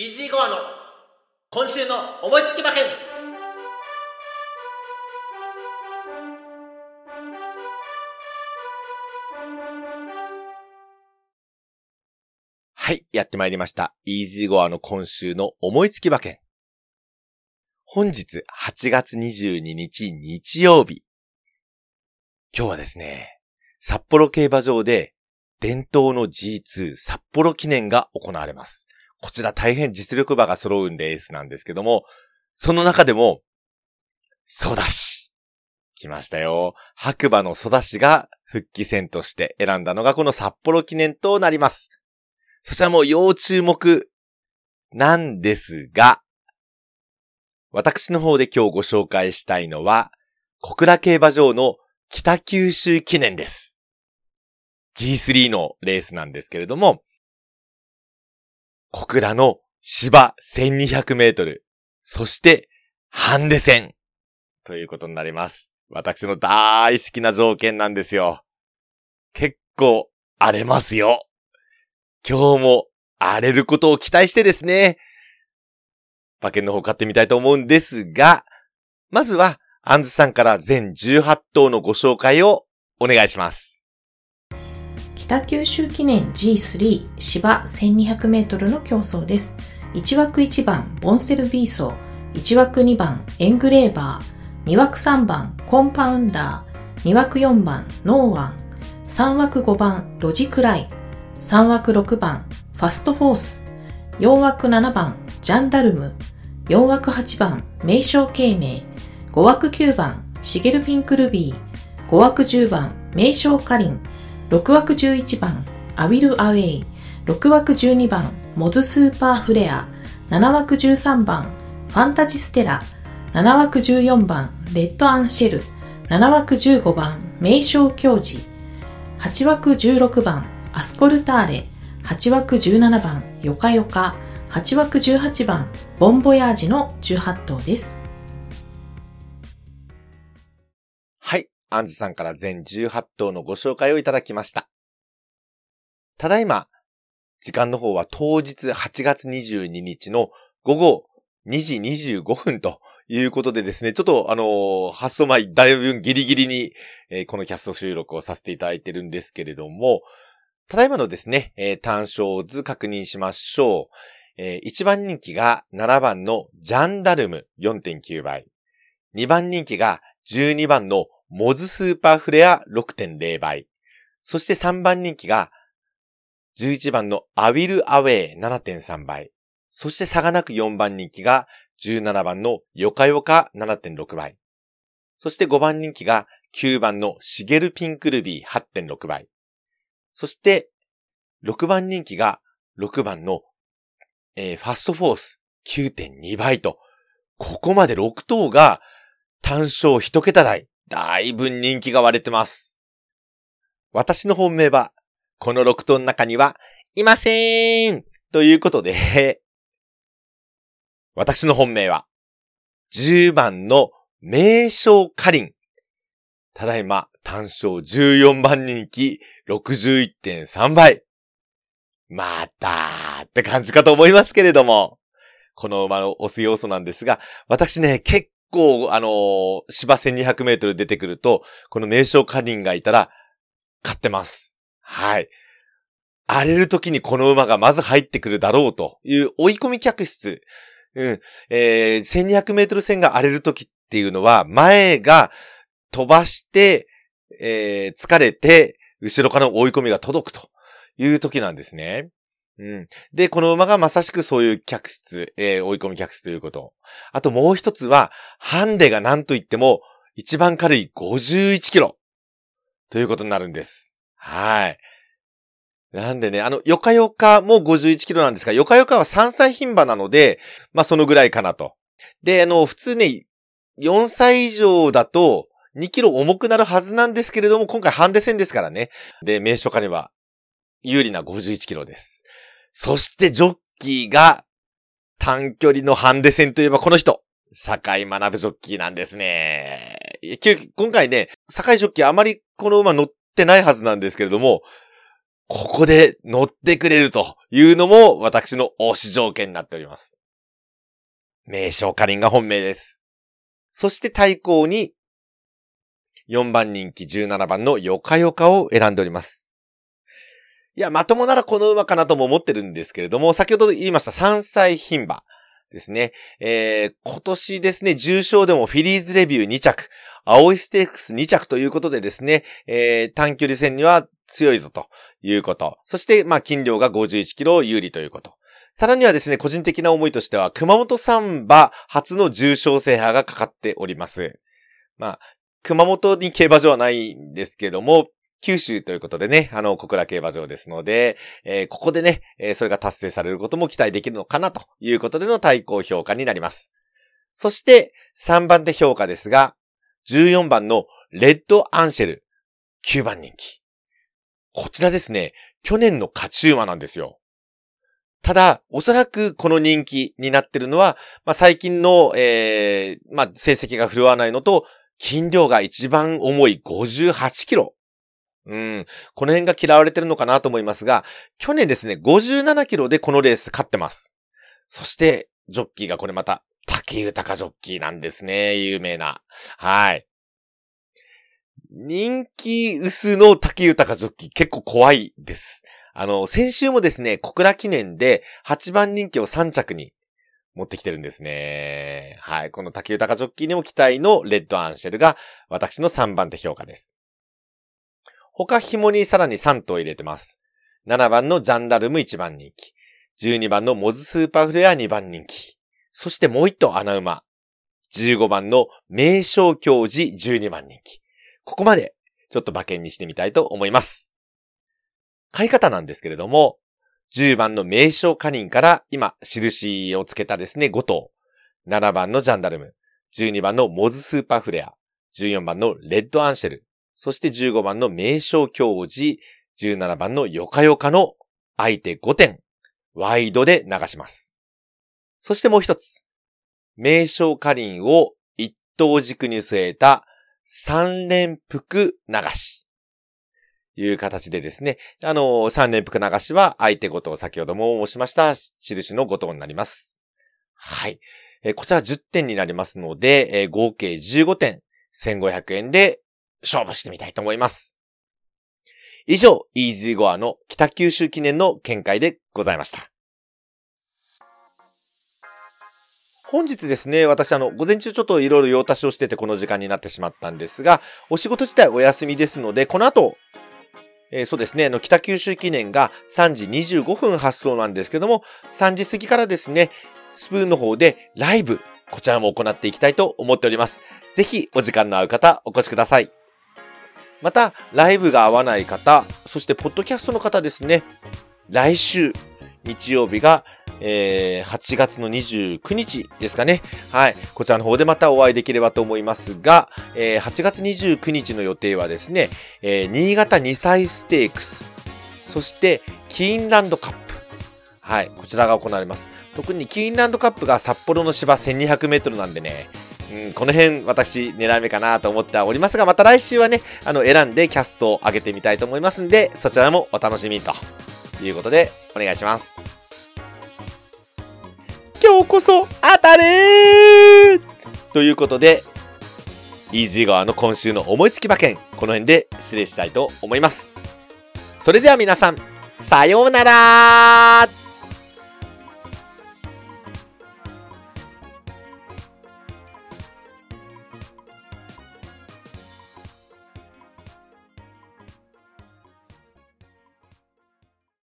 イージーゴアの今週の思いつき馬券はい、やってまいりました。イージーゴアの今週の思いつき馬券。本日8月22日日曜日。今日はですね、札幌競馬場で伝統の G2 札幌記念が行われます。こちら大変実力馬が揃うんレースなんですけども、その中でも、ソダシ。来ましたよ。白馬のソダシが復帰戦として選んだのがこの札幌記念となります。そちらも要注目なんですが、私の方で今日ご紹介したいのは、小倉競馬場の北九州記念です。G3 のレースなんですけれども、小倉の芝1200メートル、そしてハンデ戦ということになります。私の大好きな条件なんですよ。結構荒れますよ。今日も荒れることを期待してですね、馬券の方買ってみたいと思うんですが、まずは、アンズさんから全18頭のご紹介をお願いします。北九州記念 G3 芝 1200m の競走です。1枠1番ボンセルビーソー、1枠2番エングレーバー、2枠3番コンパウンダー、2枠4番ノーワン、3枠5番ロジクライ、3枠6番ファストフォース、4枠7番ジャンダルム、4枠8番名称慶明、5枠9番シゲルピンクルビー、5枠10番名称カリン、6枠11番アウィルアウェイ、6枠12番モズスーパーフレア、7枠13番ファンタジステラ、7枠14番レッドアンシェル、7枠15番名称教示、8枠16番アスコルターレ、8枠17番ヨカヨカ、8枠18番ボンボヤージの18頭です。アンズさんから全18頭のご紹介をいただきました。ただいま、時間の方は当日8月22日の午後2時25分ということでですね、ちょっとあのー発送前だいぶギリギリに、えーこのキャスト収録をさせていただいてるんですけれども、ただいまのですね、えー単勝図確認しましょう。え1番人気が7番のジャンダルム4.9倍。2番人気が12番のモズスーパーフレア6.0倍。そして3番人気が11番のアウィルアウェイ7.3倍。そして差がなく4番人気が17番のヨカヨカ7.6倍。そして5番人気が9番のシゲルピンクルビー8.6倍。そして6番人気が6番の、えーファストフォース9.2倍と、ここまで6頭が単勝1桁台。だいぶ人気が割れてます。私の本命は、この6頭の中にはいませーんということで、私の本命は、10番の名称カリン。ただいま、単勝14番人気61.3倍。またーって感じかと思いますけれども、この馬の押す要素なんですが、私ね、結構、あのー芝1200メートル出てくると、この名称カリンがいたら、勝ってます。はい。荒れる時にこの馬がまず入ってくるだろうという追い込み客室。うん。えー、1200メートル線が荒れる時っていうのは、前が飛ばして、えー、疲れて、後ろからの追い込みが届くという時なんですね。うん。で、この馬がまさしくそういう客室、えー追い込み客室ということ。あともう一つは、ハンデが何と言っても、一番軽い51キロ。ということになるんです。はい。なんでね、あの、ヨカヨカも51キロなんですが、ヨカヨカは3歳牝馬なので、まあそのぐらいかなと。で、あの、普通ね、4歳以上だと2キロ重くなるはずなんですけれども、今回ハンデ戦ですからね。で、名所化には有利な51キロです。そしてジョッキーが短距離のハンデ戦といえばこの人。坂井学ジョッキーなんですね。今回ね、坂井ジョッキーあまりこの馬乗ってないはずなんですけれども、ここで乗ってくれるというのも私の推し条件になっております。名称かりんが本命です。そして対抗に4番人気17番のヨカヨカを選んでおります。いや、まともならこの馬かなとも思ってるんですけれども、先ほど言いました3歳牝馬ですね。えー、今年ですね、重賞でもフィリーズレビュー2着、青いステークス2着ということでですね、えー、短距離戦には強いぞということ。そして、まあ、斤量が51キロ有利ということ。さらにはですね、個人的な思いとしては、熊本サンバ初の重賞制覇がかかっております。まあ、熊本に競馬場はないんですけども、九州ということでね、あの、小倉競馬場ですので、えー、ここでね、えー、それが達成されることも期待できるのかなということでの対抗評価になります。そして、3番手評価ですが、14番のレッドアンシェル、9番人気。こちらですね、去年の勝ち馬なんですよ。ただ、おそらくこの人気になってるのは、まあ、最近の、えー、まあ、成績が振るわないのと、筋量が一番重い58キロ。うん。この辺が嫌われてるのかなと思いますが、去年ですね、57キロでこのレース勝ってます。そして、ジョッキーがこれまた、竹豊ジョッキーなんですね。有名な。はい。人気薄の竹豊ジョッキー結構怖いです。あの、先週もですね、小倉記念で8番人気を3着に持ってきてるんですね。はい。この竹豊ジョッキーにも期待のレッドアンシェルが私の3番手評価です。他紐にさらに3頭入れてます。7番のジャンダルム1番人気。12番のモズスーパーフレア2番人気。そしてもう1頭穴馬。15番の名称教示12番人気。ここまでちょっと馬券にしてみたいと思います。買い方なんですけれども、10番の名称カニンから今、印をつけたですね、5頭。7番のジャンダルム。12番のモズスーパーフレア。14番のレッドアンシェル。そして15番の名称教示。17番のヨカヨカの相手5点。ワイドで流します。そしてもう一つ。名称カリンを一等軸に据えた三連複流し。いう形でですね、あの、三連複流しは相手ごと先ほども申しました印のごとになります。はい。えこちら10点になりますので、え合計15点、1500円で勝負してみたいと思います。以上、イージーゴアの北九州記念の見解でございました。本日ですね、私あの、午前中ちょっといろいろ用足しをしててこの時間になってしまったんですが、お仕事自体お休みですので、この後、えー、そうですね、あの、北九州記念が3時25分発送なんですけども、3時過ぎからですね、スプーンの方でライブ、こちらも行っていきたいと思っております。ぜひお時間の合う方、お越しください。また、ライブが合わない方、そしてポッドキャストの方ですね、来週、日曜日がえー、8月の29日ですかね。はい。こちらの方でまたお会いできればと思いますが、えー、8月29日の予定はですね、えー、新潟2歳ステークス、そして、キーンランドカップ。はい。こちらが行われます。特にキーンランドカップが札幌の芝1200メートルなんでね、うん、この辺私狙い目かなと思っておりますが、また来週はね、あの、選んでキャストを上げてみたいと思いますんで、そちらもお楽しみということでお願いします。今日こそ当たれということで、イージー川の今週の思いつき馬券、この辺で失礼したいと思います。それでは皆さん、さようなら